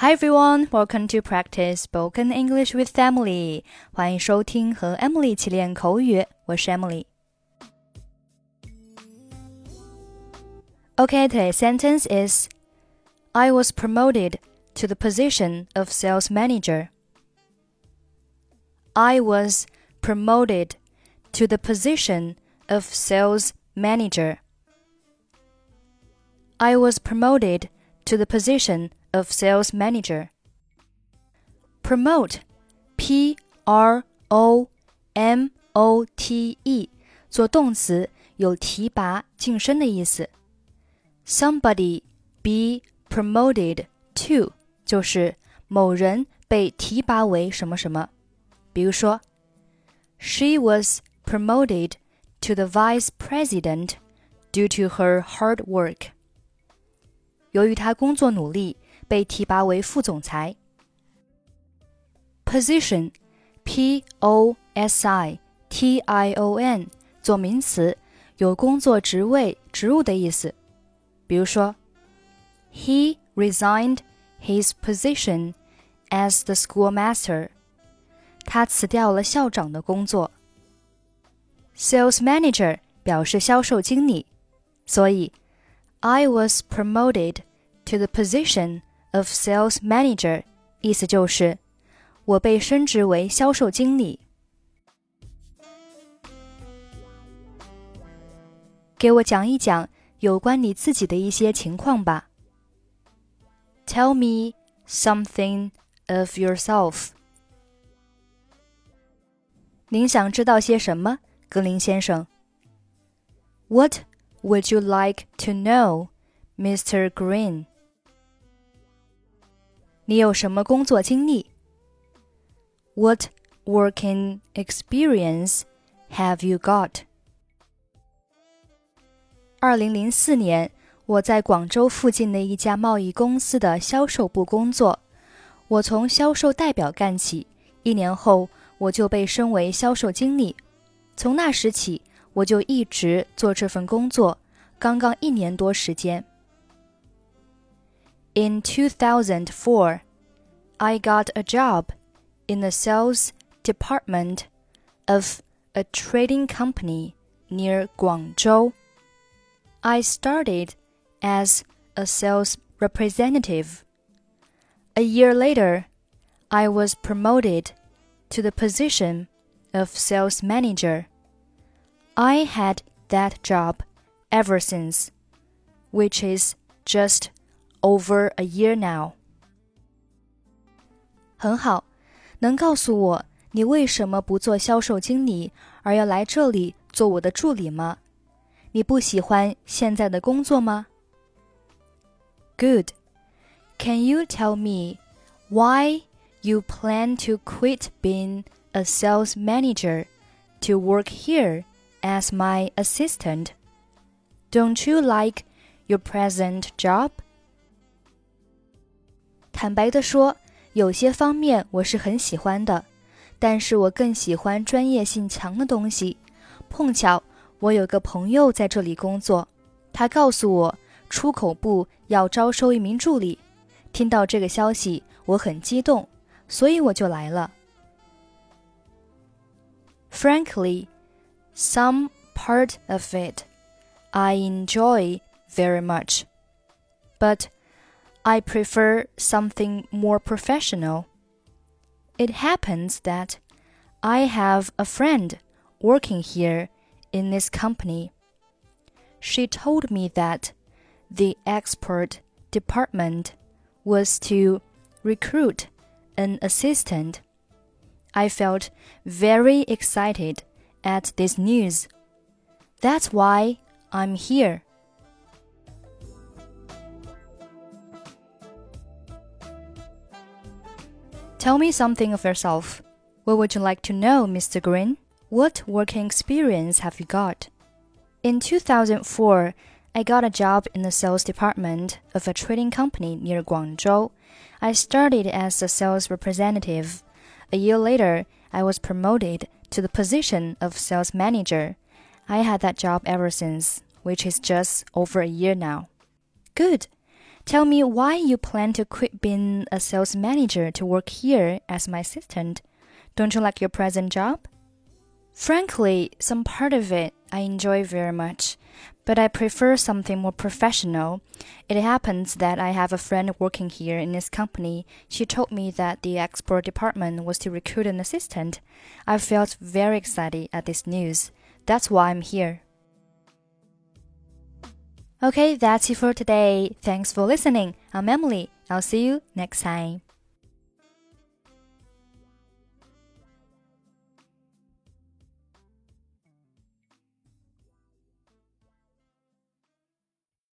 Hi everyone, welcome to practice spoken English with Emily. 欢迎收听和 Emily 一起练口语，我是 Emily。Okay, today's sentence is I was promoted to the position of sales manager. I was promoted to the position of sales manager. I was promoted to the position of sales manager. Promote, P R O M O T E，做动词有提拔、晋升的意思。Somebody be promoted to 就是某人被提拔为什么什么。比如说，She was promoted to the vice president due to her hard work. 由于她工作努力， 被提拔为副总裁。Position，P O S I T I O N，做名词，有工作职位、职务的意思。比如说，He resigned his position as the schoolmaster. 他辞掉了校长的工作。Sales manager 表示销售经理，所以 I was promoted to the position of sales manager，意思就是我被升职为销售经理。给我讲一讲有关你自己的一些情况吧。Tell me something of yourself。您想知道些什么，格林先生？What would you like to know, Mr. Green？ 你有什么工作经历？What working experience have you got？二零零四年，我在广州附近的一家贸易公司的销售部工作。我从销售代表干起，一年后我就被升为销售经理。从那时起，我就一直做这份工作，刚刚一年多时间。In 2004, I got a job in the sales department of a trading company near Guangzhou. I started as a sales representative. A year later, I was promoted to the position of sales manager. I had that job ever since, which is just over a year now. 很好，能告诉我你为什么不做销售经理，而要来这里做我的助理吗？你不喜欢现在的工作吗？Good. Can you tell me why you plan to quit being a sales manager to work here as my assistant? Don't you like your present job? 坦白地说，有些方面我是很喜欢的，但是我更喜欢专业性强的东西。碰巧我有个朋友在这里工作，他告诉我出口部要招收一名助理。听到这个消息，我很激动，所以我就来了。Frankly, some part of it I enjoy very much, but I prefer something more professional. It happens that I have a friend working here in this company. She told me that the export department was to recruit an assistant. I felt very excited at this news. That's why I'm here. Tell me something of yourself. What would you like to know, Mr. Green? What working experience have you got? In 2004, I got a job in the sales department of a trading company near Guangzhou. I started as a sales representative. A year later, I was promoted to the position of sales manager. I had that job ever since, which is just over a year now. Good. Tell me why you plan to quit being a sales manager to work here as my assistant. Don't you like your present job? Frankly, some part of it I enjoy very much, but I prefer something more professional. It happens that I have a friend working here in this company. She told me that the export department was to recruit an assistant. I felt very excited at this news. That's why I'm here. Okay, that's it for today. Thanks for listening. I'm Emily. I'll see you next time.